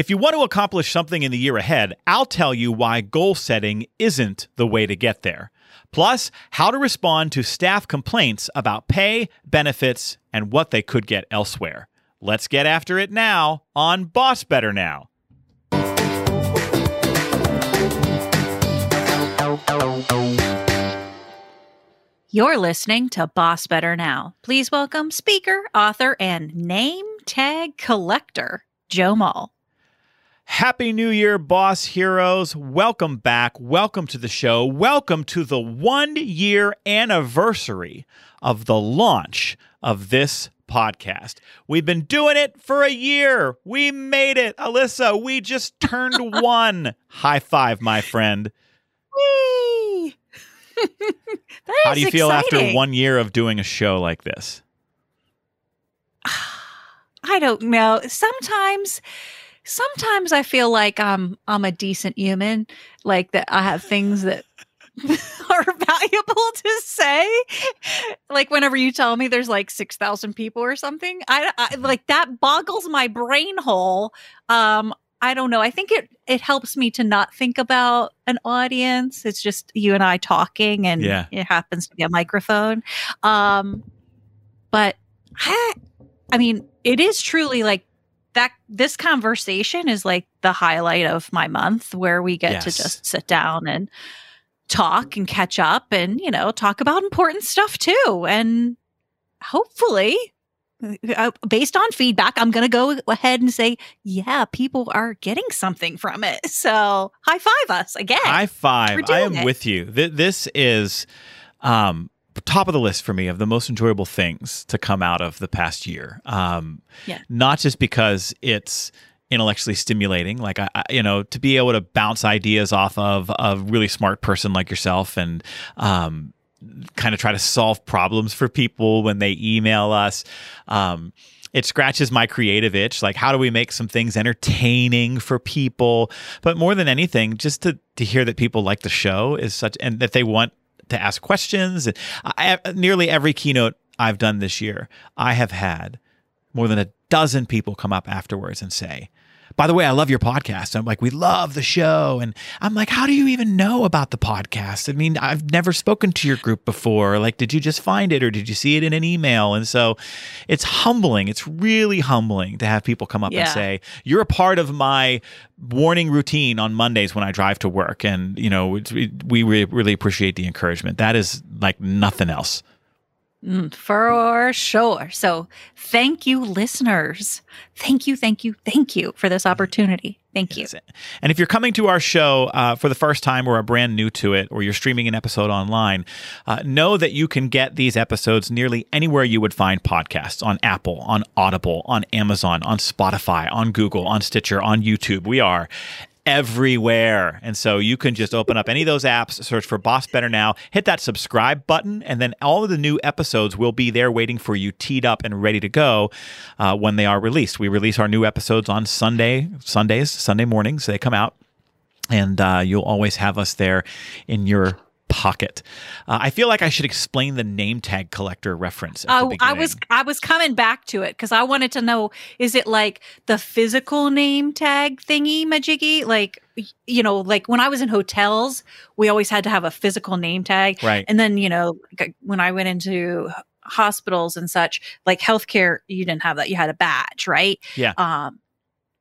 If you want to accomplish something in the year ahead, I'll tell you why goal setting isn't the way to get there. Plus, how to respond to staff complaints about pay, benefits, and what they could get elsewhere. Let's get after it now on Boss Better Now. You're listening to Boss Better Now. Please welcome speaker, author, and name tag collector, Joe Mull. Happy New Year, boss heroes. Welcome back. Welcome to the show. Welcome to the one year anniversary of the launch of this podcast. We've been doing it for a year. We made it. Alyssa, we just turned one. High five, my friend. Whee! How do you feel after one year of doing a show like this? I don't know. Sometimes sometimes I feel like I'm I'm a decent human, like that I have things that are valuable to say. Like whenever you tell me there's like 6,000 people or something, I, I like that boggles my brain hole. Um I don't know. I think it it helps me to not think about an audience. It's just you and I talking and Yeah. it happens to be a microphone. Um but I I mean, it is truly like that this conversation is like the highlight of my month where we get to just sit down and talk and catch up and you know talk about important stuff too and hopefully uh, based on feedback i'm going to go ahead and say yeah people are getting something from it so high five us again High five. I am it. with you. Th- this is um, top of the list for me of the most enjoyable things to come out of the past year. Um, Yeah. Not just because it's intellectually stimulating, like I, I, you know, to be able to bounce ideas off of a really smart person like yourself and. Um, kind of try to solve problems for people when they email us. Um, it scratches my creative itch. Like, how do we make some things entertaining for people? But more than anything, just to, to hear that people like the show is such, and that they want to ask questions. And I, nearly every keynote I've done this year, I have had more than a dozen people come up afterwards and say, by the way, I love your podcast. I'm like, we love the show. And I'm like, how do you even know about the podcast? I mean, I've never spoken to your group before. Like, did you just find it or did you see it in an email? And so it's humbling. It's really humbling to have people come up and say, you're a part of my morning routine on Mondays when I drive to work. And, you know, we, we really appreciate the encouragement. That is like nothing else. Mm, for sure. So thank you listeners. Thank you thank you thank you for this opportunity. Thank you. And if you're coming to our show uh, for the first time or are brand new to it, or you're streaming an episode online, uh, know that you can get these episodes nearly anywhere you would find podcasts on Apple, on Audible, on Amazon, on Spotify, on Google, on Stitcher, on YouTube. We are everywhere. And so you can just open up any of those apps, search for Boss Better Now, hit that subscribe button, and then all of the new episodes will be there waiting for you, teed up and ready to go uh, when they are released. We release our new episodes on Sunday, Sundays, Sunday mornings. They come out, and uh, you'll always have us there in your pocket. Uh, I feel like I should explain the name tag collector reference. At the Oh, I was. I was coming back to it because I wanted to know: is it like the physical name tag thingy, majiggy? Like, you know, like when I was in hotels, we always had to have a physical name tag, right. and then you know, when I went into hospitals and such, like healthcare, you didn't have that; you had a badge, right? Yeah. Um,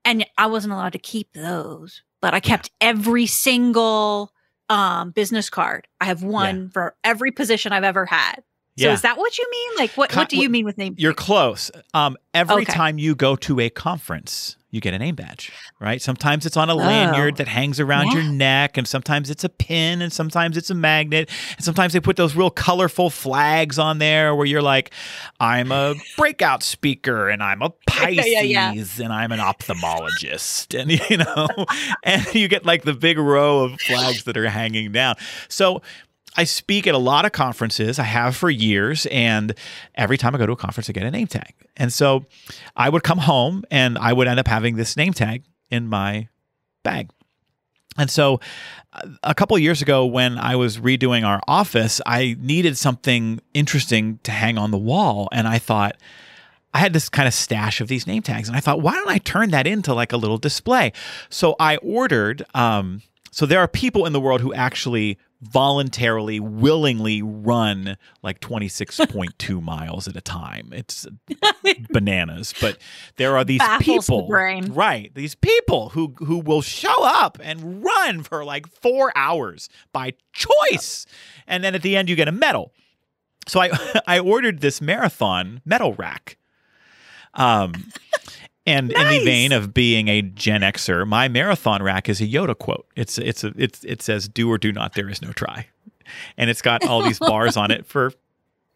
and I wasn't allowed to keep those, but I kept every single um business card. I have one for every position I've ever had. So is that what you mean? Like what Con- what do you mean with name? You're close. Um, every Okay. time you go to a conference, you get a name badge, right? Sometimes it's on a lanyard Oh. that hangs around your neck, and sometimes it's a pin, and sometimes it's a magnet, and sometimes they put those real colorful flags on there where you're like, I'm a breakout speaker, and I'm a Pisces, Yeah, yeah, and I'm an ophthalmologist, and you know, and you get like the big row of flags that are hanging down. So I speak at a lot of conferences. I have for years, and every time I go to a conference, I get a name tag. And so I would come home and I would end up having this name tag in my bag. And so uh, a couple years ago, when I was redoing our office, I needed something interesting to hang on the wall. And I thought, I had this kind of stash of these name tags, and I thought, why don't I turn that into like a little display? So I ordered. Um, so there are people in the world who actually voluntarily, willingly run like 26.2 miles at a time. It's bananas. But there are these Baffles the people, brain. right? These people who who will show up and run for like four hours by choice, and then at the end you get a medal. So I I ordered this marathon medal rack. Um, and in the vein of being a Gen Xer, my marathon rack is a Yoda quote. It's it's a, it's it says "Do or do not. There is no try," and it's got all these bars on it for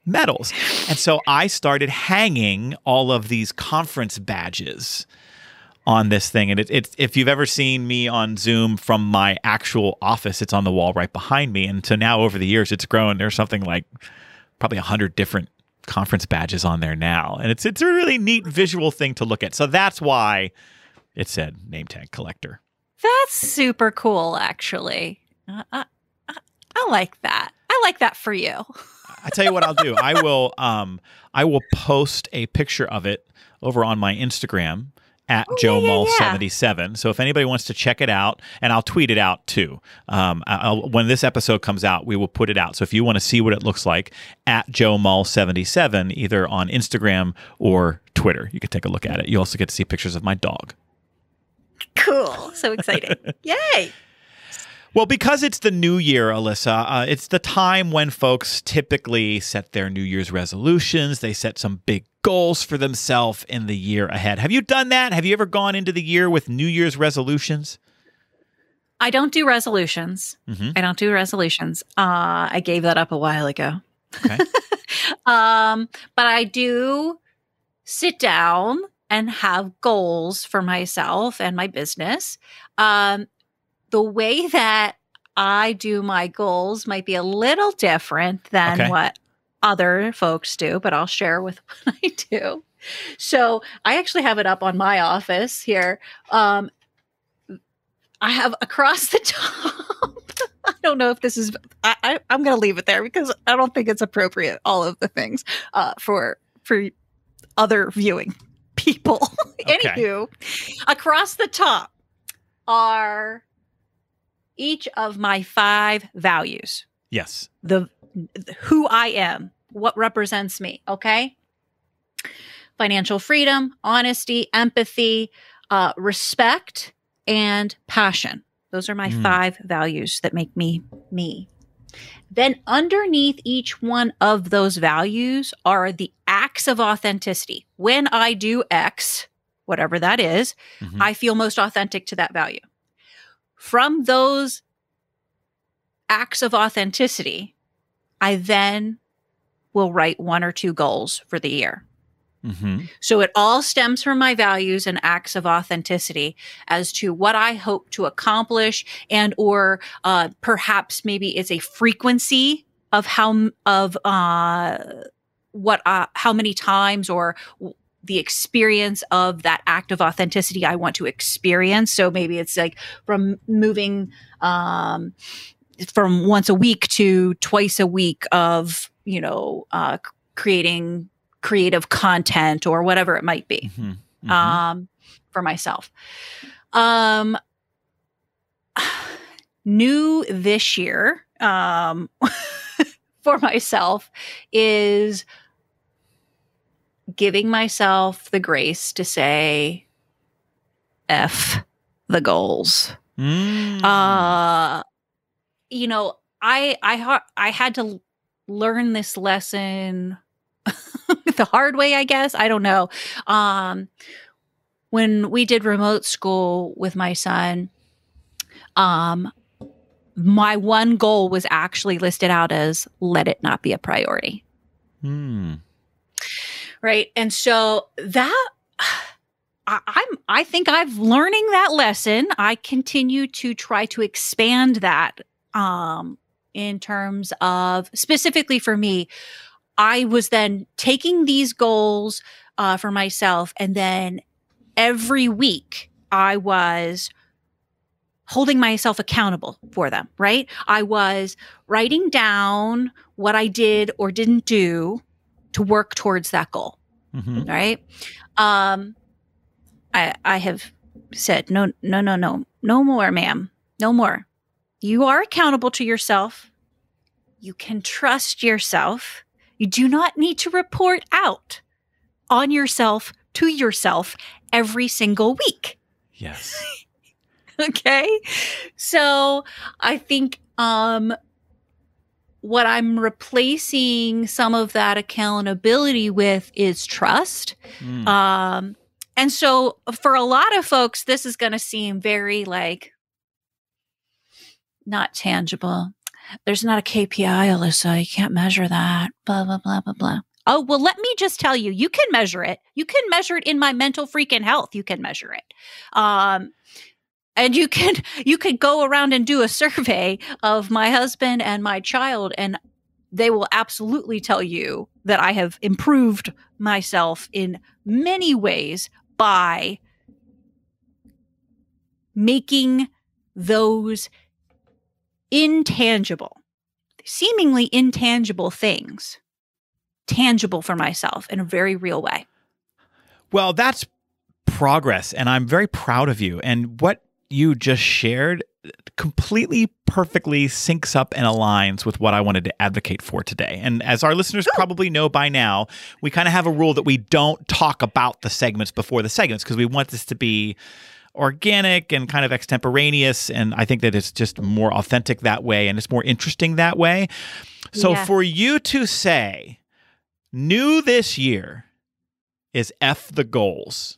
medals. And so I started hanging all of these conference badges on this thing. And it, it's if you've ever seen me on Zoom from my actual office, it's on the wall right behind me. And so now over the years, it's grown. There's something like probably a hundred different conference badges on there now, and it's it's a really neat visual thing to look at. So that's why it said name tag collector. That's super cool, actually. Uh, I, I, I like that. I like that for you. I tell you what I'll do. I will um I will post a picture of it over on my Instagram at Oh, Joe yeah, yeah, Mull yeah. seventy seven. So if anybody wants to check it out, and I'll tweet it out too. Um, I'll, when this episode comes out, we will put it out. So if you want to see what it looks like at Joe Mull seventy seven, either on Instagram or Twitter, you can take a look at it. You also get to see pictures of my dog. Cool. So exciting. Yay. Well, because it's the new year, Alyssa, uh, it's the time when folks typically set their New Year's resolutions. They set some big goals for themselves in the year ahead. Have you done that? Have you ever gone into the year with New Year's resolutions? I don't do resolutions. Mhm. I don't do resolutions. Uh, I gave that up a while ago. Okay. um, but I do sit down and have goals for myself and my business. Um, the way that I do my goals might be a little different than Okay. what other folks do, but I'll share with what I do. So I actually have it up on my office here. Um, I have across the top. I don't know if this is. I, I'm going to leave it there because I don't think it's appropriate. All of the things uh, for for other viewing people. Okay. Anywho, across the top are each of my five values. yes. The who I am, what represents me. Okay, financial freedom, honesty, empathy, uh, respect, and passion. Those are my Mm. five values that make me me. Then, underneath each one of those values are the acts of authenticity. When I do X, whatever that is, Mhm. I feel most authentic to that value. From those acts of authenticity, I then will write one or two goals for the year. Mhm. So it all stems from my values and acts of authenticity as to what I hope to accomplish and or uh, perhaps maybe it's a frequency of how of uh, what uh, how many times or the experience of that act of authenticity I want to experience. So maybe it's like from moving um, from once a week to twice a week of you know uh, creating creative content or whatever it might be Mhm. Mhm. um, for myself. Um, new this year um, for myself is giving myself the grace to say F the goals Mm. uh you know i i ha- i had to learn this lesson the hard way i guess i don't know um when we did remote school with my son um my one goal was actually listed out as let it not be a priority Mm. Right? And so that I, i'm i think i've learning that lesson. I continue to try to expand that um in terms of specifically for me i was then taking these goals uh, for myself and then every week i was holding myself accountable for them right? I was writing down what i did or didn't do to work towards that goal Mhm. right? Um, I I have said no, no, no, no, no more, ma'am, no more. You are accountable to yourself. You can trust yourself. You do not need to report out on yourself to yourself every single week. Yes. okay so i think um what i'm replacing some of that accountability with is trust. Mm. um and so for a lot of folks this is going to seem very like not tangible. There's not a kpi alyssa. You can't measure that. Blah blah blah blah blah. Oh well let me just tell you you can measure it. You can measure it in my mental freaking health. You can measure it. Um and you can you could go around and do a survey of my husband and my child and they will absolutely tell you that i have improved myself in many ways by making those intangible seemingly intangible things tangible for myself in a very real way Well, that's progress, and I'm very proud of you. And what you just shared completely perfectly syncs up and aligns with what I wanted to advocate for today. And as our listeners probably know by now, we kind of have a rule that we don't talk about the segments before the segments because we want this to be organic and kind of extemporaneous and I think that it's just more authentic that way and it's more interesting that way. So Yeah. for you to say new this year is F the goals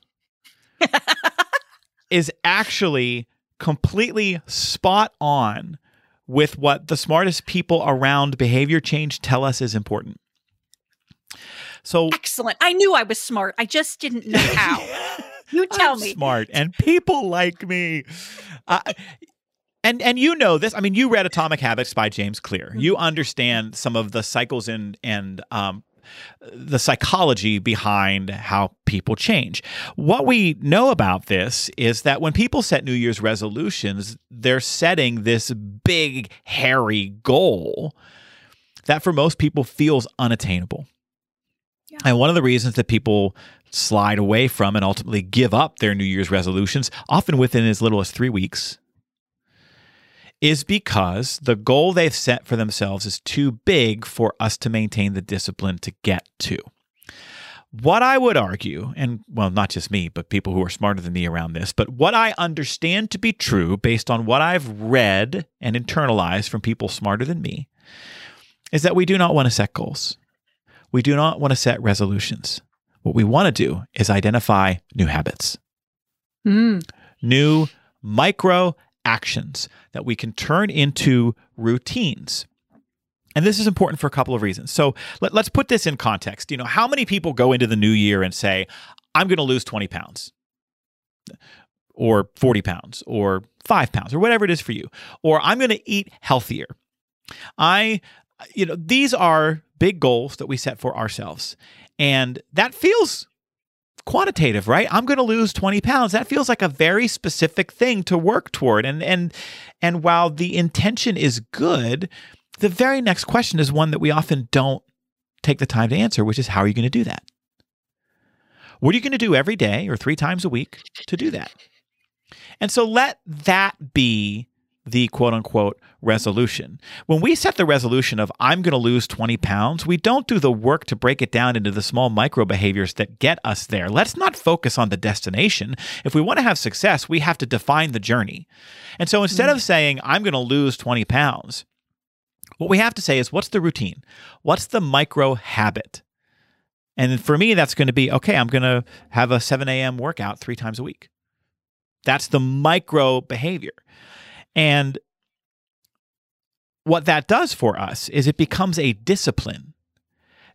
is actually completely spot on with what the smartest people around behavior change tell us is important. So excellent i knew i was smart i just didn't know how you tell I'm me smart and people like me. Uh, and and you know this. I mean, you read Atomic Habits by James Clear. Mm-hmm. You understand some of the cycles and and um, the psychology behind how people change. What we know about this is that when people set New Year's resolutions, they're setting this big, hairy goal that for most people feels unattainable. Yeah. And one of the reasons that people slide away from and ultimately give up their New Year's resolutions, often within as little as three weeks, is because the goal they've set for themselves is too big for us to maintain the discipline to get to. What I would argue, and well, not just me, but people who are smarter than me around this, but what I understand to be true based on what I've read and internalized from people smarter than me, is that we do not want to set goals. We do not want to set resolutions. What we want to do is identify new habits Mm. new micro actions that we can turn into routines. And this is important for a couple of reasons. So let, us put this in context. You know, how many people go into the new year and say, I'm going to lose 20 pounds or 40 pounds or five pounds or whatever it is for you, or I'm going to eat healthier. I, you know, these are big goals that we set for ourselves. And that feels quantitative, right? I'm going to lose 20 pounds. That feels like a very specific thing to work toward. And and and while the intention is good, the very next question is one that we often don't take the time to answer, which is how are you going to do that? What are you going to do every day or 3 times a week to do that? And so let that be the quote unquote resolution. When we set the resolution of I'm going to lose 20 pounds, we don't do the work to break it down into the small micro behaviors that get us there. Let's not focus on the destination. If we want to have success, we have to define the journey. And so instead of mm. saying I'm going to lose 20 pounds, what we have to say is what's the routine? What's the micro habit? And for me, that's going to be okay, I'm going to have a 7 a.m. workout three times a week. That's the micro behavior. And what that does for us is it becomes a discipline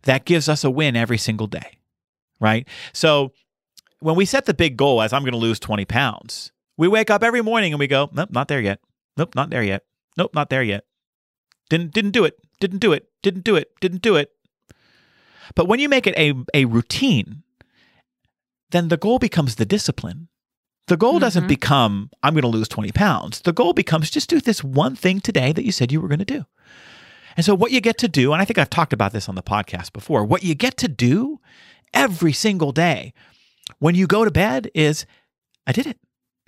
that gives us a win every single day, right? So when we set the big goal as I'm going to lose 20 pounds, we wake up every morning and we go, nope, not there yet. Nope, not there yet. Nope, not there yet. Didn't didn't do it. Didn't do it. Didn't do it. Didn't do it. But when you make it a, a routine, then the goal becomes the discipline. The goal doesn't Mhm. become, I'm going to lose 20 pounds. The goal becomes just do this one thing today that you said you were going to do. And so, what you get to do, and I think I've talked about this on the podcast before, what you get to do every single day. When you go to bed, is I did it.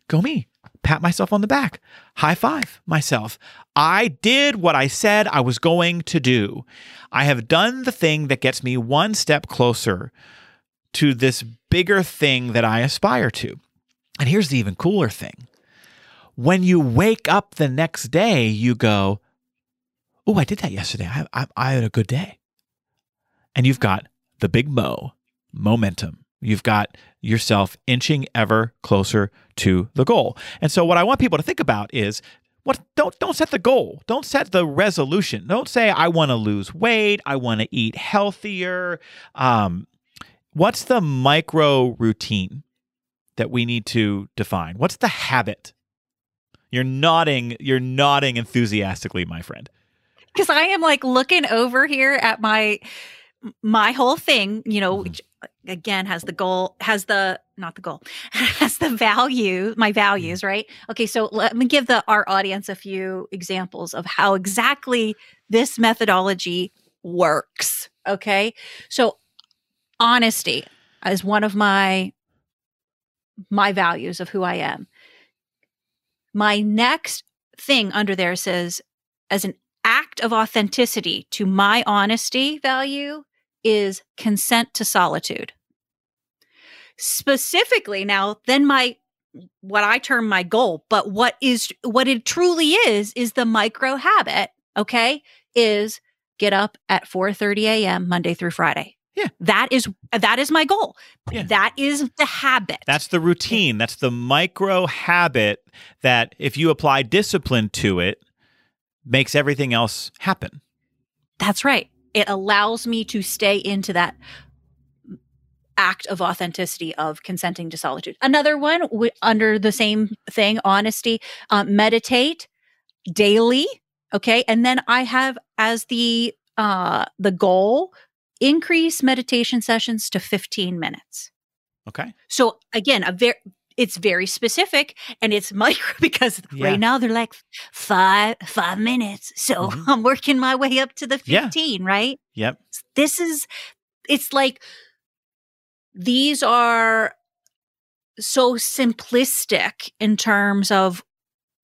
Go me. Pat myself on the back. High five myself. I did what I said I was going to do. I have done the thing that gets me one step closer to this bigger thing that I aspire to. And here's the even cooler thing when you wake up the next day, you go, Oh, I did that yesterday. I, I, I had a good day. And you've got the big mo, momentum. You've got yourself inching ever closer to the goal. And so, what I want people to think about is what don't don't set the goal. Don't set the resolution. Don't say I want to lose weight. I want to eat healthier. Um, what's the micro routine that we need to define? What's the habit? You're nodding. You're nodding enthusiastically, my friend. Because I am like looking over here at my my whole thing. You know, mm-hmm. which again has the goal has the not the goal has the value my mm-hmm. values right okay so let me give the our audience a few examples of how exactly this methodology works okay so honesty is one of my my values of who i am my next thing under there says as an act of authenticity to my honesty value is consent to solitude. Specifically, now, then my what I term my goal, but what is what it truly is is the micro habit, okay? Is get up at 4 30 a.m. Monday through Friday. Yeah. That is that is my goal. Yeah. That is the habit. That's the routine. That's the micro habit that if you apply discipline to it, makes everything else happen. That's right. It allows me to stay into that act of authenticity of consenting to solitude. Another one w- under the same thing, honesty, uh, meditate daily. Okay. And then I have as the, uh, the goal, increase meditation sessions to 15 minutes. Okay. So again, a very, it's very specific and it's micro because Yeah. right now they're like five five minutes so Mhm. i'm working my way up to the Yeah. 15 right Yep. this is it's like these are so simplistic in terms of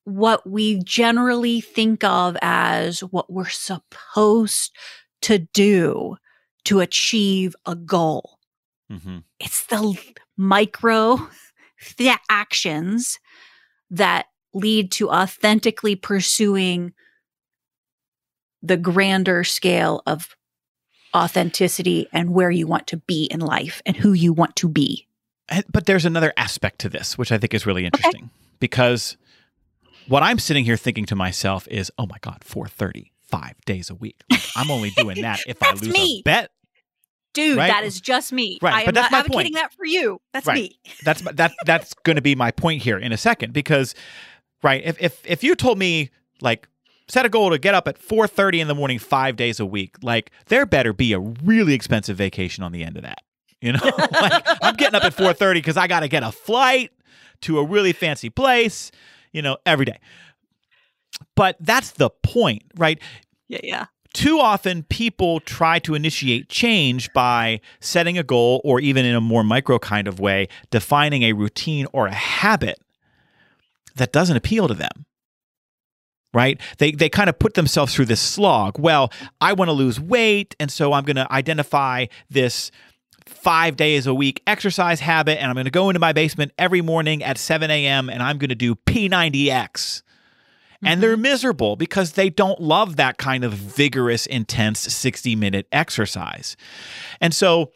what we generally think of as what we're supposed to do to achieve a goal. Hmm it's the micro actions that lead to authentically pursuing the grander scale of authenticity and where you want to be in life and who you want to be. But there's another aspect to this, which I think is really interesting because what I'm sitting here thinking to myself is, oh my God, 430, five days a week. Like, I'm only doing that if I lose me. a bet. Dude, Right? that is just me. Right, I am but that's not my advocating point. that for you. That's Right. me. That's my- that that's going to be my point here in a second because right, if if if you told me like set a goal to get up at 4:30 in the morning 5 days a week, like there better be a really expensive vacation on the end of that. You know? like I'm getting up at 4:30 cuz I got to get a flight to a really fancy place, you know, every day. But that's the point, right? Yeah, yeah. too often people try to initiate change by setting a goal or even in a more micro kind of way defining a routine or a habit that doesn't appeal to them right they they kind of put themselves through this slog well i want to lose weight and so i'm going to identify this 5 days a week exercise habit and i'm going to go into my basement every morning at 7 a.m and i'm going to do p90x and they're miserable because they don't love that kind of vigorous, intense 60 minute exercise. And so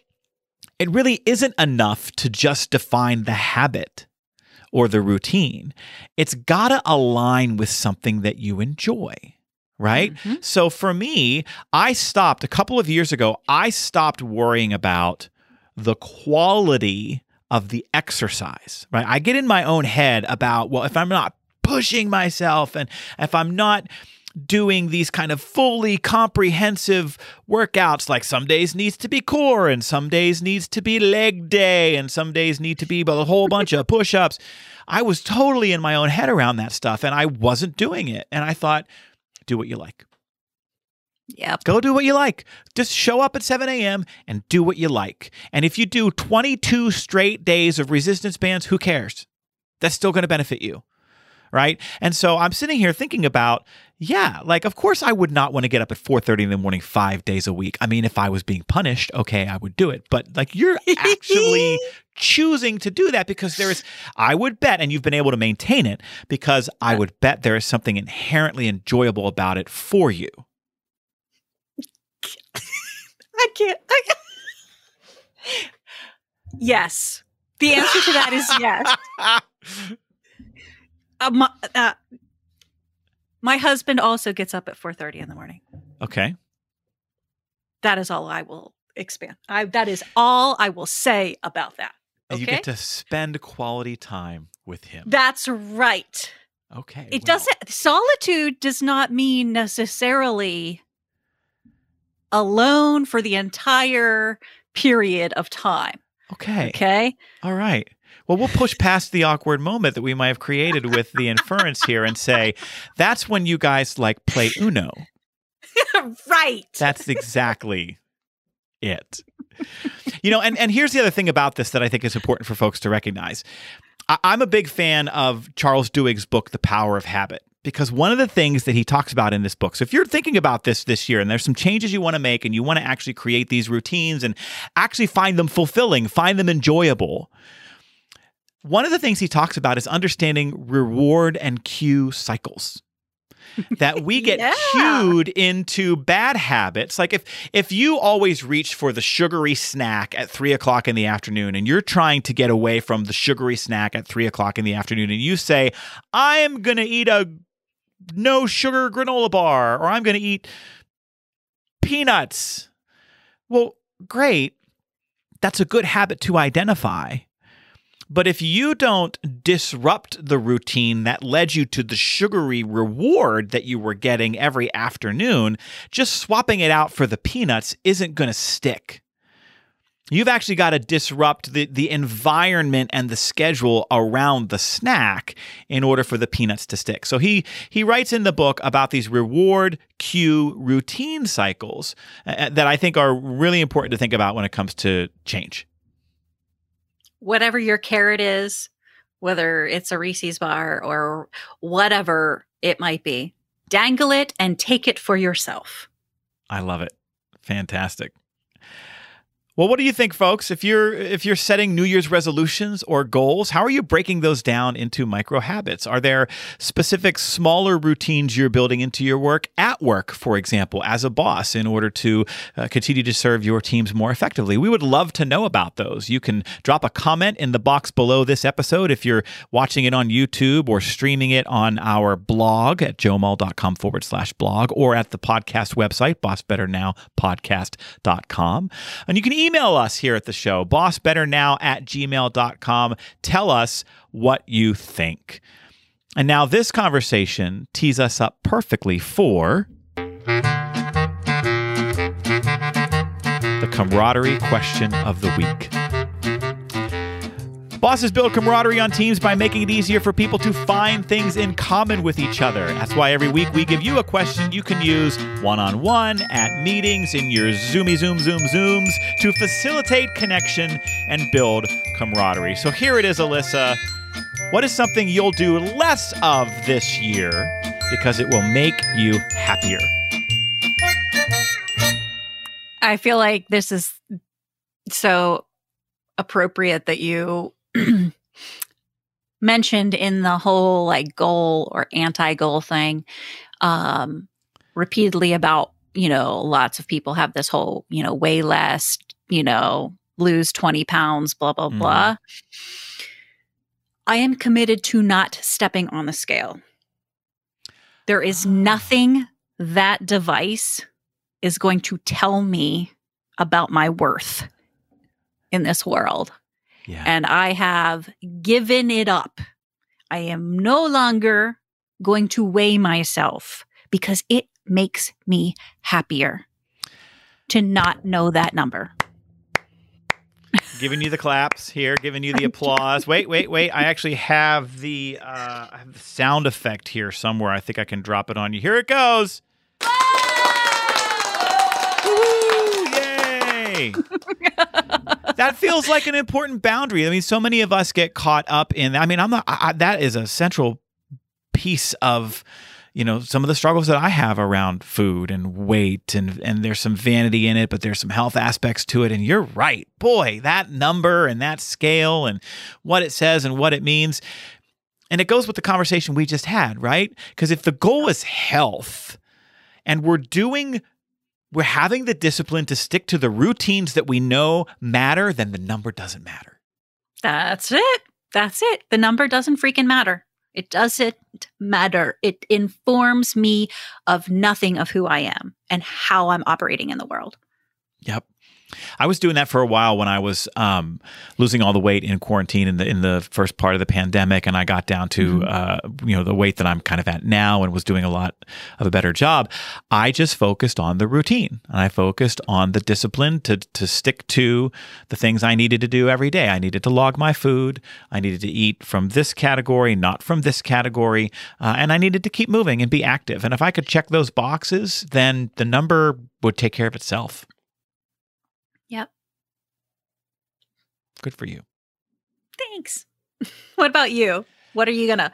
it really isn't enough to just define the habit or the routine. It's got to align with something that you enjoy. Right. Mhm. So for me, I stopped a couple of years ago, I stopped worrying about the quality of the exercise, right? I get in my own head about, well, if I'm not pushing myself and if I'm not doing these kind of fully comprehensive workouts like some days needs to be core and some days needs to be leg day and some days need to be a whole bunch of push-ups i was totally in my own head around that stuff and i wasn't doing it and i thought do what you like Yep. Go do what you like. Just show up at 7 a.m. and do what you like. And if you do 22 straight days of resistance bands, who cares? That's still going to benefit you. Right. And so I'm sitting here thinking about, yeah, like, of course, I would not want to get up at 4:30 in the morning five days a week. I mean, if I was being punished, okay, I would do it. But like, you're actually choosing to do that because there is, I would bet, and you've been able to maintain it because I would bet there is something inherently enjoyable about it for you. I can't. I can't. yes. The answer to that is yes. Uh, my, uh, my husband also gets up at 4.30 in the morning. okay. That is all I will expand. I, that is all I will say about that. And you get to spend quality time with him. That's right. okay. It well, doesn't, solitude does not mean necessarily alone for the entire period of time. Okay. Okay. All right. Well, we'll push past the awkward moment that we might have created with the inference here and say that's when you guys like play Uno. right. That's exactly it. You know, and, and here's the other thing about this that I think is important for folks to recognize. I, I'm a big fan of Charles Duhigg's book, The Power of Habit, because one of the things that he talks about in this book. So if you're thinking about this this year and there's some changes you want to make and you want to actually create these routines and actually find them fulfilling, find them enjoyable. One of the things he talks about is understanding reward and cue cycles that we get Yeah. cued into bad habits. Like if if you always reach for the sugary snack at three o'clock in the afternoon, and you're trying to get away from the sugary snack at three o'clock in the afternoon, and you say, "I'm gonna eat a no sugar granola bar," or "I'm gonna eat peanuts," well, great. That's a good habit to identify. But if you don't disrupt the routine that led you to the sugary reward that you were getting every afternoon, just swapping it out for the peanuts isn't going to stick. You've actually got to disrupt the, the environment and the schedule around the snack in order for the peanuts to stick. So he he writes in the book about these reward cue routine cycles uh, that I think are really important to think about when it comes to change. Whatever your carrot is, whether it's a Reese's bar or whatever it might be, dangle it and take it for yourself. I love it. Fantastic. Well, what do you think, folks? If you're if you're setting New Year's resolutions or goals, how are you breaking those down into micro habits? Are there specific smaller routines you're building into your work at work, for example, as a boss, in order to uh, continue to serve your teams more effectively? We would love to know about those. You can drop a comment in the box below this episode if you're watching it on YouTube or streaming it on our blog at joemull.com forward slash blog or at the podcast website, bossbetternowpodcast.com. And you can email us here at the show, bossbetternow at gmail.com. Tell us what you think. And now this conversation tees us up perfectly for the camaraderie question of the week. Bosses build camaraderie on teams by making it easier for people to find things in common with each other. That's why every week we give you a question you can use one on one, at meetings, in your Zoomy Zoom Zoom Zooms to facilitate connection and build camaraderie. So here it is, Alyssa. What is something you'll do less of this year because it will make you happier? I feel like this is so appropriate that you mentioned in the whole like goal or anti-goal thing um repeatedly about you know lots of people have this whole you know weigh less you know lose 20 pounds blah blah Mhm. blah i am committed to not stepping on the scale there is Ah. nothing that device is going to tell me about my worth in this world Yeah. and I have given it up. I am no longer going to weigh myself because it makes me happier to not know that number. giving you the claps here, giving you the applause. Wait, wait, wait. I actually have the uh, I have the sound effect here somewhere. I think I can drop it on you. Here it goes. Yay! that feels like an important boundary. I mean, so many of us get caught up in. I mean, I'm not. I, that is a central piece of you know some of the struggles that I have around food and weight and and there's some vanity in it but there's some health aspects to it and you're right boy that number and that scale and what it says and what it means and it goes with the conversation we just had right because if the goal is health and we're doing we're having the discipline to stick to the routines that we know matter then the number doesn't matter That's it. That's it. The number doesn't freaking matter. It doesn't matter. It informs me of nothing of who I am and how I'm operating in the world. Yep. I was doing that for a while when I was um, losing all the weight in quarantine in the in the first part of the pandemic, and I got down to Mhm. uh, you know the weight that I'm kind of at now, and was doing a lot of a better job. I just focused on the routine, and I focused on the discipline to to stick to the things I needed to do every day. I needed to log my food. I needed to eat from this category, not from this category, uh, and I needed to keep moving and be active. And if I could check those boxes, then the number would take care of itself. Yep. Good for you. Thanks. what about you? What are you going to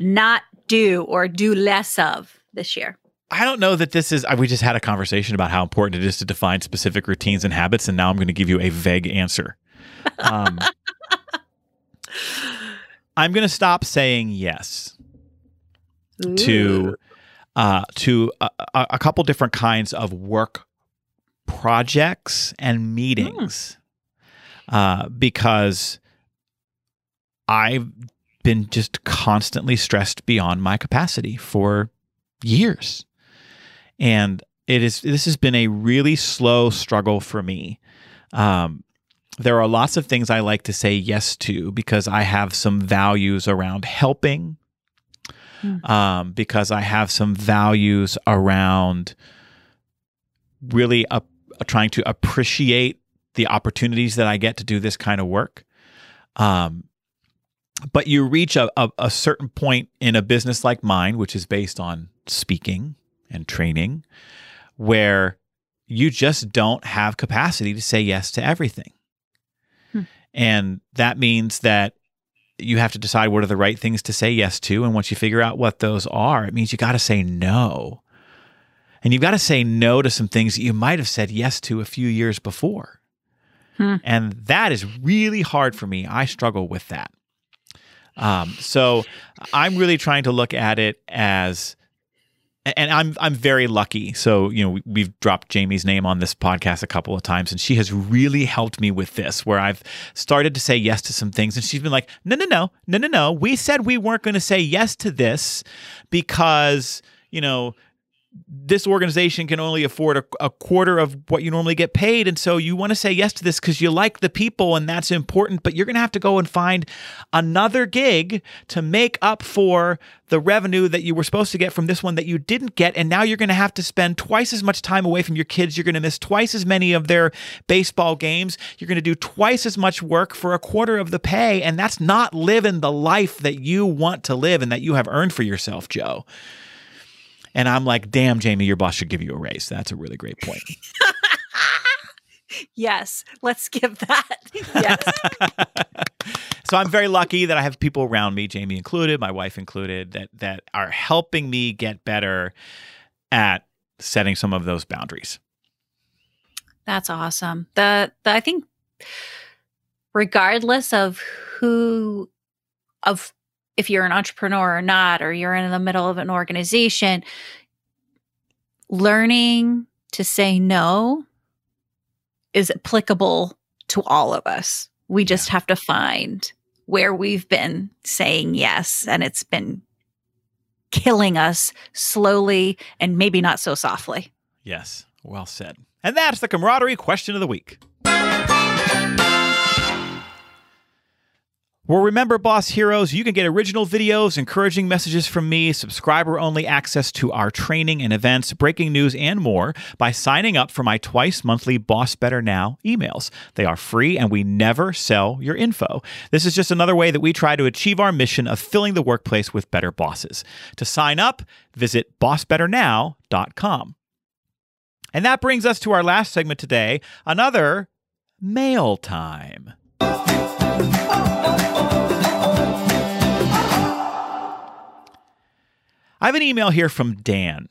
not do or do less of this year? I don't know that this is. We just had a conversation about how important it is to define specific routines and habits, and now I'm going to give you a vague answer. Um, I'm going to stop saying yes to uh, to a a couple different kinds of work projects and meetings uh, because I've been just constantly stressed beyond my capacity for years, and it is this has been a really slow struggle for me. Um, there are lots of things I like to say yes to because I have some values around helping, Hmm. um, because I have some values around really up, trying to appreciate the opportunities that I get to do this kind of work. Um, but you reach a, a, a certain point in a business like mine, which is based on speaking and training, where you just don't have capacity to say yes to everything. Hmm. And that means that you have to decide what are the right things to say yes to. And once you figure out what those are, it means you got to say no. And you've got to say no to some things that you might have said yes to a few years before. Hmm. And that is really hard for me. I struggle with that. Um, so I'm really trying to look at it as and I'm I'm very lucky. So you know we, we've dropped Jamie's name on this podcast a couple of times, and she has really helped me with this. Where I've started to say yes to some things, and she's been like, "No, no, no, no, no, no. We said we weren't going to say yes to this because you know." This organization can only afford a, a quarter of what you normally get paid. And so you want to say yes to this because you like the people and that's important, but you're going to have to go and find another gig to make up for the revenue that you were supposed to get from this one that you didn't get. And now you're going to have to spend twice as much time away from your kids. You're going to miss twice as many of their baseball games. You're going to do twice as much work for a quarter of the pay. And that's not living the life that you want to live and that you have earned for yourself, Joe. And I'm like, damn, Jamie, your boss should give you a raise. That's a really great point. Yes, let's give that. yes. so I'm very lucky that I have people around me, Jamie included, my wife included, that that are helping me get better at setting some of those boundaries. That's awesome. The, the I think regardless of who of if you're an entrepreneur or not or you're in the middle of an organization learning to say no is applicable to all of us. We just have to find where we've been saying yes and it's been killing us slowly and maybe not so softly. Yes, well said. And that's the camaraderie question of the week. Well, remember, Boss Heroes, you can get original videos, encouraging messages from me, subscriber only access to our training and events, breaking news, and more by signing up for my twice monthly Boss Better Now emails. They are free and we never sell your info. This is just another way that we try to achieve our mission of filling the workplace with better bosses. To sign up, visit bossbetternow.com. And that brings us to our last segment today another mail time. I have an email here from Dan.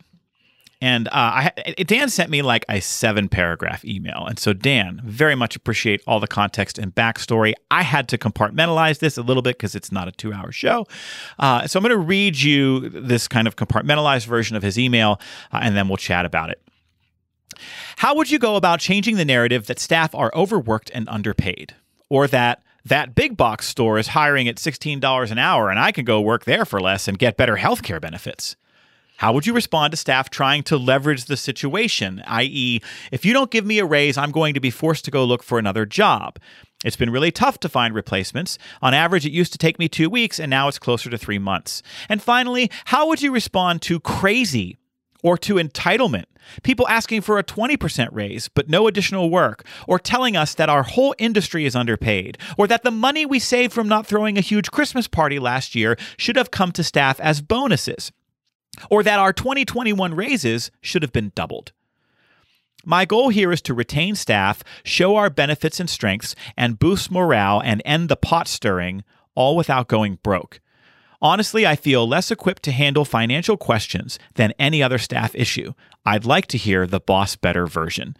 And uh, I, Dan sent me like a seven paragraph email. And so, Dan, very much appreciate all the context and backstory. I had to compartmentalize this a little bit because it's not a two hour show. Uh, so, I'm going to read you this kind of compartmentalized version of his email, uh, and then we'll chat about it. How would you go about changing the narrative that staff are overworked and underpaid? Or that that big box store is hiring at $16 an hour and I can go work there for less and get better healthcare benefits? How would you respond to staff trying to leverage the situation, i.e., if you don't give me a raise, I'm going to be forced to go look for another job? It's been really tough to find replacements. On average, it used to take me two weeks, and now it's closer to three months. And finally, how would you respond to crazy or to entitlement? People asking for a 20% raise, but no additional work, or telling us that our whole industry is underpaid, or that the money we saved from not throwing a huge Christmas party last year should have come to staff as bonuses or that our 2021 raises should have been doubled. My goal here is to retain staff, show our benefits and strengths, and boost morale and end the pot stirring, all without going broke. Honestly, I feel less equipped to handle financial questions than any other staff issue. I'd like to hear the boss better version.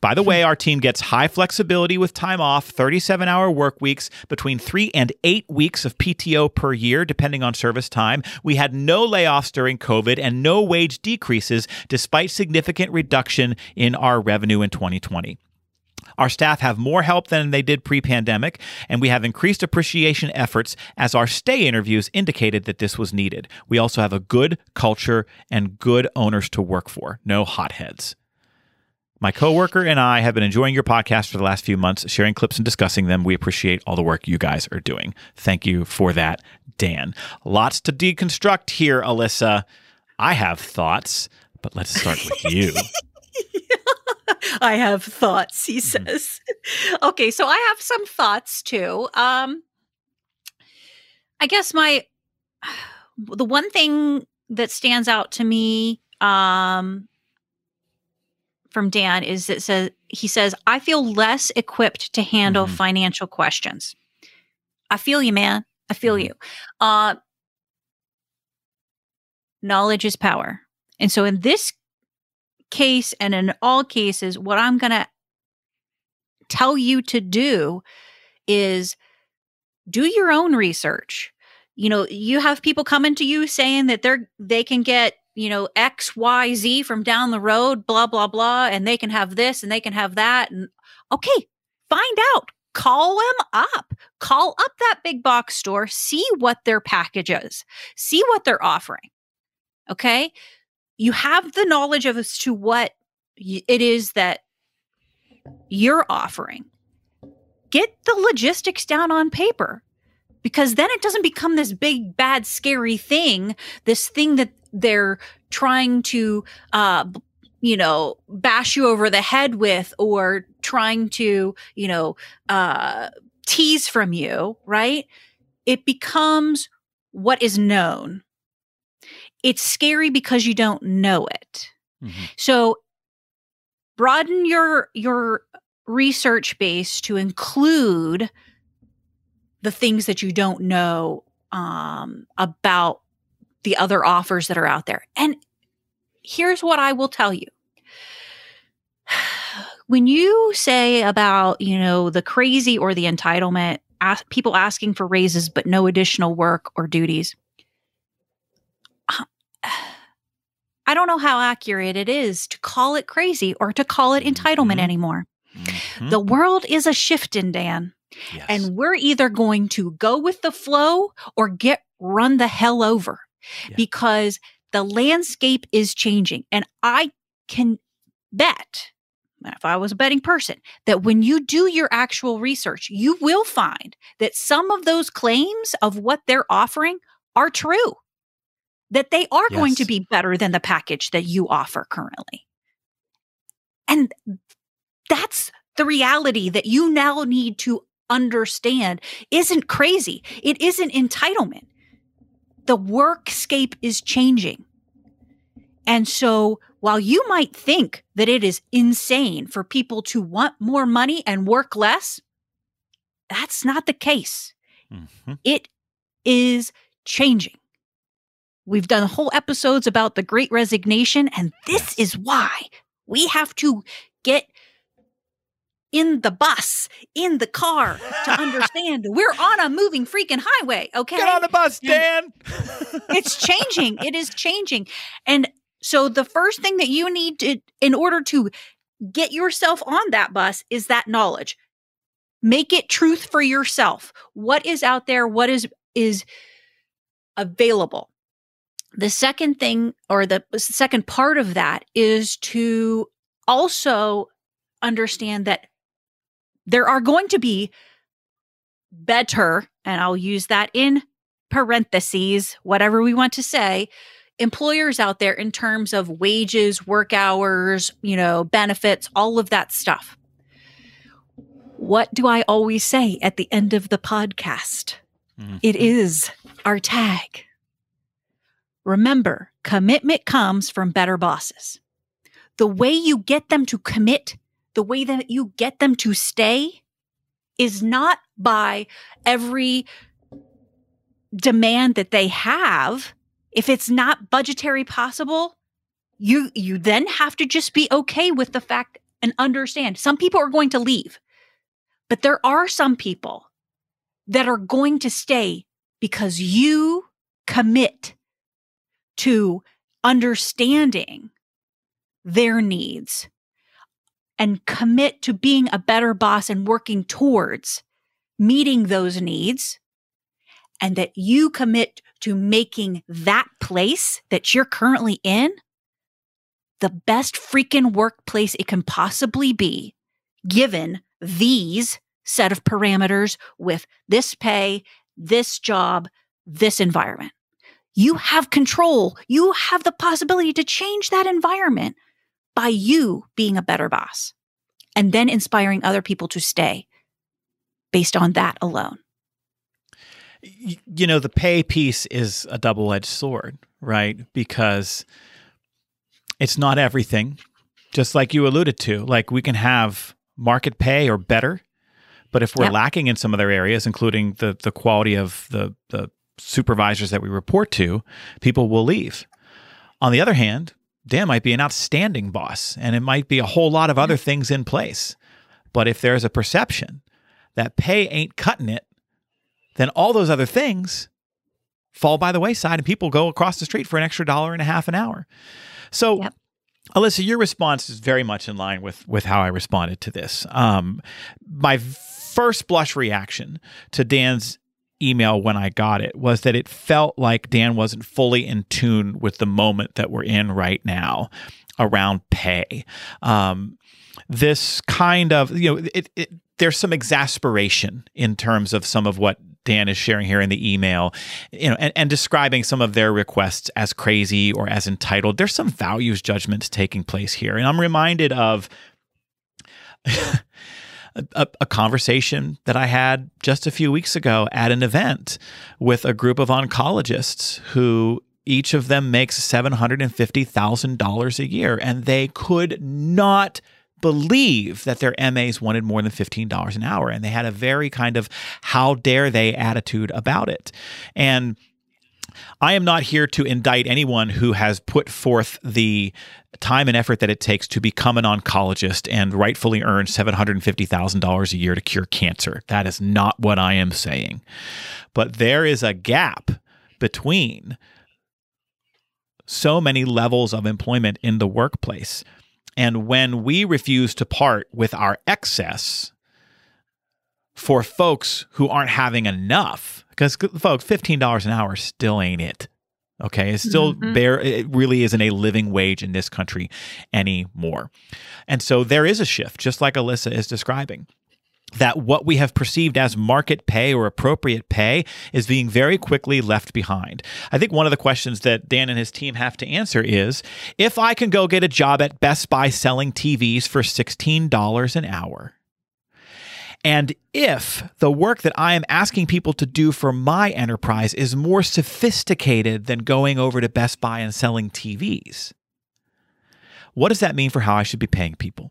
By the way, our team gets high flexibility with time off, 37 hour work weeks, between three and eight weeks of PTO per year, depending on service time. We had no layoffs during COVID and no wage decreases, despite significant reduction in our revenue in 2020. Our staff have more help than they did pre pandemic, and we have increased appreciation efforts as our stay interviews indicated that this was needed. We also have a good culture and good owners to work for, no hotheads. My coworker and I have been enjoying your podcast for the last few months, sharing clips and discussing them. We appreciate all the work you guys are doing. Thank you for that, Dan. Lots to deconstruct here, Alyssa. I have thoughts, but let's start with you. I have thoughts, he mm-hmm. says. Okay, so I have some thoughts too. Um I guess my the one thing that stands out to me um from Dan is it says he says I feel less equipped to handle mm-hmm. financial questions. I feel you, man. I feel mm-hmm. you. Uh, knowledge is power, and so in this case and in all cases, what I'm going to tell you to do is do your own research. You know, you have people coming to you saying that they're they can get you know, XYZ from down the road, blah, blah, blah, and they can have this and they can have that. And okay, find out. Call them up. Call up that big box store, see what their package is, see what they're offering. Okay. You have the knowledge of as to what it is that you're offering. Get the logistics down on paper because then it doesn't become this big, bad, scary thing, this thing that they're trying to uh you know bash you over the head with or trying to you know uh tease from you right it becomes what is known it's scary because you don't know it mm-hmm. so broaden your your research base to include the things that you don't know um, about the other offers that are out there. And here's what I will tell you. When you say about, you know, the crazy or the entitlement, ask, people asking for raises but no additional work or duties, I don't know how accurate it is to call it crazy or to call it entitlement mm-hmm. anymore. Mm-hmm. The world is a shifting, Dan. Yes. And we're either going to go with the flow or get run the hell over yeah. because the landscape is changing. And I can bet, if I was a betting person, that when you do your actual research, you will find that some of those claims of what they're offering are true, that they are yes. going to be better than the package that you offer currently. And that's the reality that you now need to understand isn't crazy. It isn't entitlement the workscape is changing. And so while you might think that it is insane for people to want more money and work less, that's not the case. Mhm. It is changing. We've done whole episodes about the great resignation, and this is why we have to get in the bus, in the car to understand we're on a moving freaking highway. Okay. Get on the bus, Dan. it's changing. It is changing. And so the first thing that you need to, in order to get yourself on that bus, is that knowledge. Make it truth for yourself. What is out there? What is is available? The second thing, or the second part of that, is to also understand that there are going to be better, and I'll use that in parentheses, whatever we want to say, employers out there in terms of wages, work hours, you know, benefits, all of that stuff. What do I always say at the end of the podcast? Mhm. It is our tag. Remember, commitment comes from better bosses. The way you get them to commit, the way that you get them to stay is not by every demand that they have. If it's not budgetary possible, you you then have to just be okay with the fact and understand some people are going to leave. But there are some people that are going to stay because you commit to understanding their needs and commit to being a better boss and working towards meeting those needs and that you commit to making that place that you're currently in the best freaking workplace it can possibly be given these set of parameters with this pay, this job, this environment. You have control. You have the possibility to change that environment by you being a better boss and then inspiring other people to stay based on that alone. You know the pay piece is a double-edged sword right because it's not everything just like you alluded to like we can have market pay or better but if we're Yep. lacking in some other areas including the the quality of the the supervisors that we report to people will leave on the other hand dan might be an outstanding boss and it might be a whole lot of other things in place but if there's a perception that pay ain't cutting it then all those other things fall by the wayside and people go across the street for an extra dollar and a half an hour. So, Yep. Alyssa, your response is very much in line with with how I responded to this. Um, my first blush reaction to Dan's email when I got it was that it felt like Dan wasn't fully in tune with the moment that we're in right now around pay. Um, this kind of you know it, it there's some exasperation in terms of some of what Dan is sharing here in the email, you know, and, and describing some of their requests as crazy or as entitled. There's some values judgments taking place here, and I'm reminded of a, a conversation that I had just a few weeks ago at an event with a group of oncologists who each of them makes $750,000 a year, and they could not believe that their MAs wanted more than $15 an hour. And they had a very kind of how dare they attitude about it. And I am not here to indict anyone who has put forth the time and effort that it takes to become an oncologist and rightfully earn $750,000 a year to cure cancer. That is not what I am saying. But there is a gap between so many levels of employment in the workplace. And when we refuse to part with our excess for folks who aren't having enough, because folks, $15 an hour still ain't it. Okay. It's still Mhm. bare. It really isn't a living wage in this country anymore. And so there is a shift, just like Alyssa is describing that what we have perceived as market pay or appropriate pay is being very quickly left behind. I think one of the questions that Dan and his team have to answer is if I can go get a job at Best Buy selling TVs for $16 an hour, and if the work that I am asking people to do for my enterprise is more sophisticated than going over to Best Buy and selling TVs, what does that mean for how I should be paying people?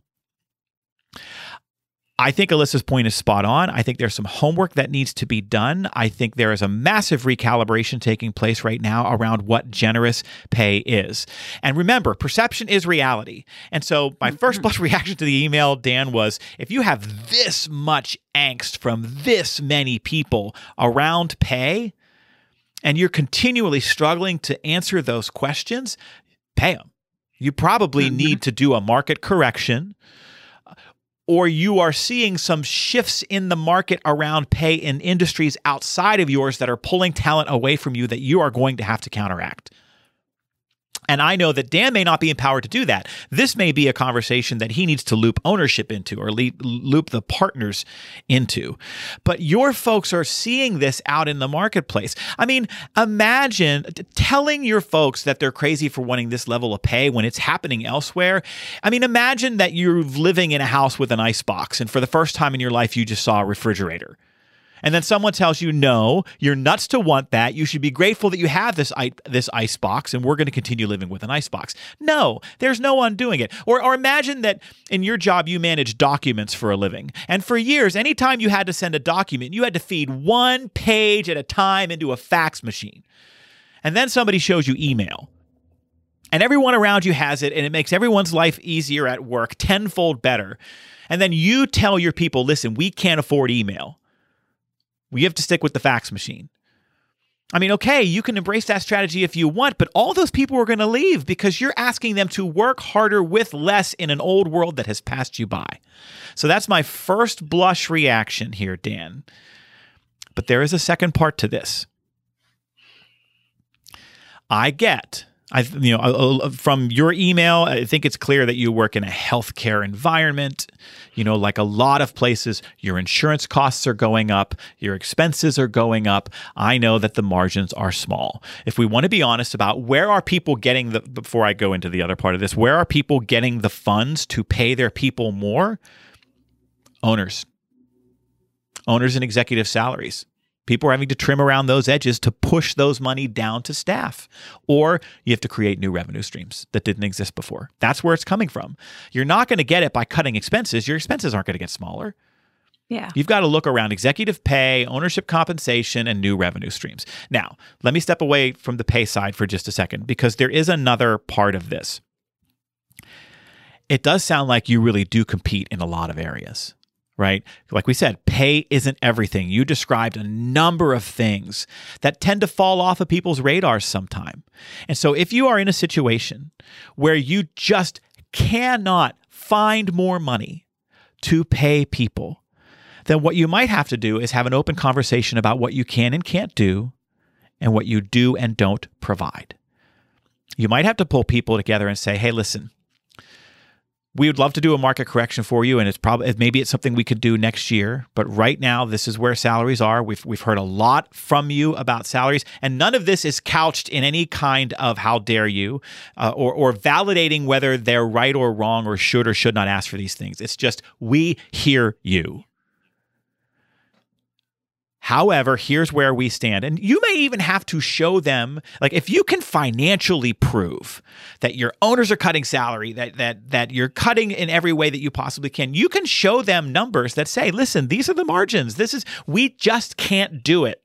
I think Alyssa's point is spot on. I think there's some homework that needs to be done. I think there is a massive recalibration taking place right now around what generous pay is. And remember, perception is reality. And so my first blush reaction to the email, Dan, was if you have this much angst from this many people around pay, and you're continually struggling to answer those questions, pay them. You probably mm-hmm. need to do a market correction or you are seeing some shifts in the market around pay in industries outside of yours that are pulling talent away from you that you are going to have to counteract. And I know that Dan may not be empowered to do that. This may be a conversation that he needs to loop ownership into or loop the partners into. But your folks are seeing this out in the marketplace. I mean, imagine telling your folks that they're crazy for wanting this level of pay when it's happening elsewhere. I mean, imagine that you're living in a house with an ice box and for the first time in your life you just saw a refrigerator and then someone tells you no, you're nuts to want that. You should be grateful that you have this this ice box, and we're going to continue living with an ice box. No, there's no undoing it. Or or imagine that in your job you manage documents for a living, and for years, anytime you had to send a document, you had to feed one page at a time into a fax machine, and then somebody shows you email and everyone around you has it and it makes everyone's life easier at work tenfold better and then you tell your people listen we can't afford email we have to stick with the fax machine. I mean, okay, you can embrace that strategy if you want, but all those people are going to leave because you're asking them to work harder with less in an old world that has passed you by. So that's my first blush reaction here, Dan. But there is a second part to this. I get I, you know, from your email, I think it's clear that you work in a healthcare environment. You know, like a lot of places, your insurance costs are going up, your expenses are going up. I know that the margins are small. If we want to be honest about where are people getting the, before I go into the other part of this, where are people getting the funds to pay their people more? Owners, owners and executive salaries. People are having to trim around those edges to push those money down to staff. Or you have to create new revenue streams that didn't exist before. That's where it's coming from. You're not going to get it by cutting expenses. Your expenses aren't going to get smaller. Yeah. You've got to look around executive pay, ownership compensation, and new revenue streams. Now, let me step away from the pay side for just a second because there is another part of this. It does sound like you really do compete in a lot of areas right? Like we said, pay isn't everything. You described a number of things that tend to fall off of people's radars sometime. And so if you are in a situation where you just cannot find more money to pay people, then what you might have to do is have an open conversation about what you can and can't do and what you do and don't provide. You might have to pull people together and say, hey, listen, we would love to do a market correction for you and it's probably maybe it's something we could do next year but right now this is where salaries are. We've we've heard a lot from you about salaries and none of this is couched in any kind of how dare you uh, or or validating whether they're right or wrong or should or should not ask for these things. It's just we hear you However, here's where we stand. And you may even have to show them, like if you can financially prove that your owners are cutting salary, that that that you're cutting in every way that you possibly can, you can show them numbers that say, listen, these are the margins. This is we just can't do it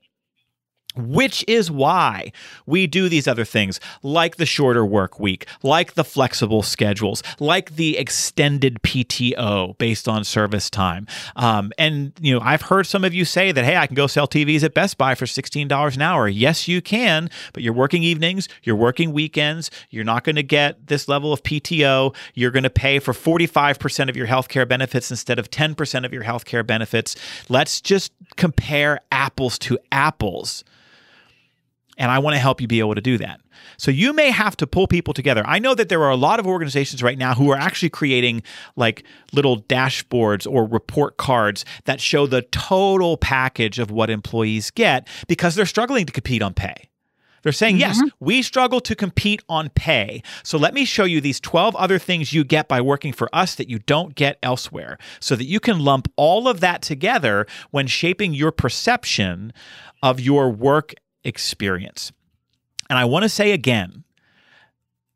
which is why we do these other things like the shorter work week, like the flexible schedules, like the extended PTO based on service time. Um, and, you know, I've heard some of you say that, hey, I can go sell TVs at Best Buy for $16 an hour. Yes, you can, but you're working evenings, you're working weekends, you're not going to get this level of PTO. You're going to pay for 45% of your healthcare benefits instead of 10% of your healthcare benefits. Let's just compare apples to apples. And I want to help you be able to do that. So you may have to pull people together. I know that there are a lot of organizations right now who are actually creating like little dashboards or report cards that show the total package of what employees get because they're struggling to compete on pay. They're saying, mm-hmm. yes, we struggle to compete on pay. So let me show you these 12 other things you get by working for us that you don't get elsewhere so that you can lump all of that together when shaping your perception of your work experience. And I want to say again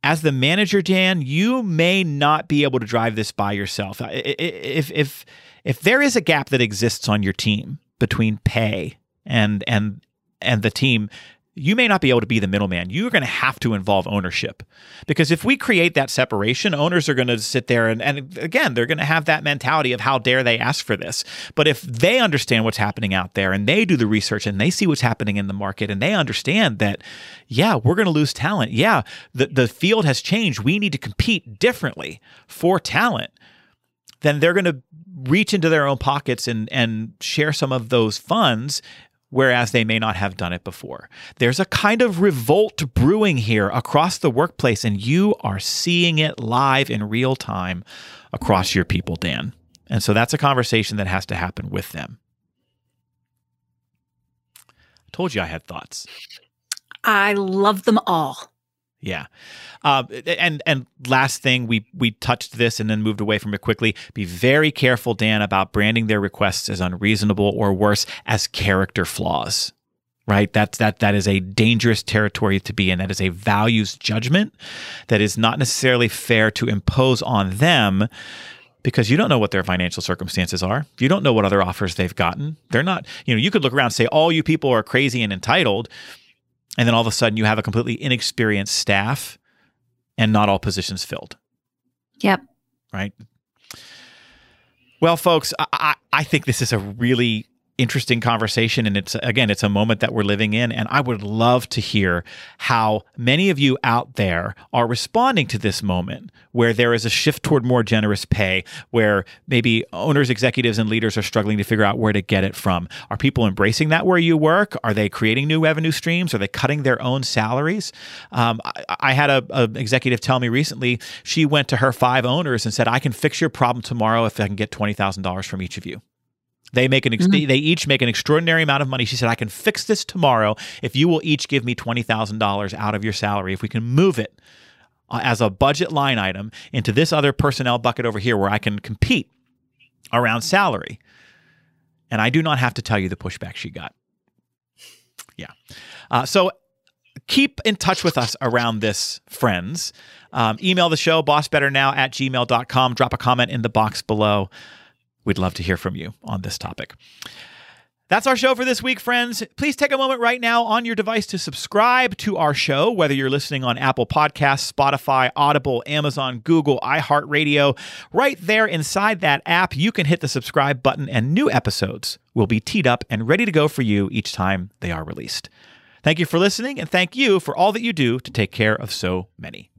as the manager, Dan, you may not be able to drive this by yourself. If if if there is a gap that exists on your team between pay and and and the team, you may not be able to be the middleman. You're going to have to involve ownership. Because if we create that separation, owners are going to sit there and, and again, they're going to have that mentality of how dare they ask for this. But if they understand what's happening out there and they do the research and they see what's happening in the market and they understand that, yeah, we're going to lose talent. Yeah, the, the field has changed. We need to compete differently for talent. Then they're going to reach into their own pockets and and share some of those funds whereas they may not have done it before. There's a kind of revolt brewing here across the workplace, and you are seeing it live in real time across your people, Dan. And so that's a conversation that has to happen with them. I told you I had thoughts. I love them all. Yeah. Uh, and and last thing, we we touched this and then moved away from it quickly. Be very careful, Dan, about branding their requests as unreasonable or worse as character flaws. Right? That's that that is a dangerous territory to be in. That is a values judgment that is not necessarily fair to impose on them because you don't know what their financial circumstances are. You don't know what other offers they've gotten. They're not, you know, you could look around and say, all you people are crazy and entitled and then all of a sudden you have a completely inexperienced staff and not all positions filled. Yep. Right. Well, folks, I, I think this is a really interesting conversation and it's again it's a moment that we're living in and I would love to hear how many of you out there are responding to this moment where there is a shift toward more generous pay where maybe owners executives and leaders are struggling to figure out where to get it from. Are people embracing that where you work? Are they creating new revenue streams? Are they cutting their own salaries? Um, I, I, had a, a executive tell me recently she went to her five owners and said I can fix your problem tomorrow if I can get $20,000 from each of you they make an ex- mm-hmm. they each make an extraordinary amount of money. She said, "I can fix this tomorrow if you will each give me twenty thousand dollars out of your salary. If we can move it uh, as a budget line item into this other personnel bucket over here, where I can compete around salary." And I do not have to tell you the pushback she got. Yeah. Uh, so keep in touch with us around this, friends. Um, email the show, bossbetternow at gmail.com. Drop a comment in the box below. We'd love to hear from you on this topic. That's our show for this week, friends. Please take a moment right now on your device to subscribe to our show, whether you're listening on Apple Podcasts, Spotify, Audible, Amazon, Google, iHeartRadio. Right there inside that app, you can hit the subscribe button, and new episodes will be teed up and ready to go for you each time they are released. Thank you for listening, and thank you for all that you do to take care of so many.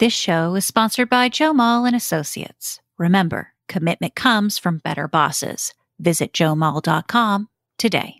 This show is sponsored by Joe Mull and Associates. Remember, commitment comes from better bosses. Visit joemull.com today.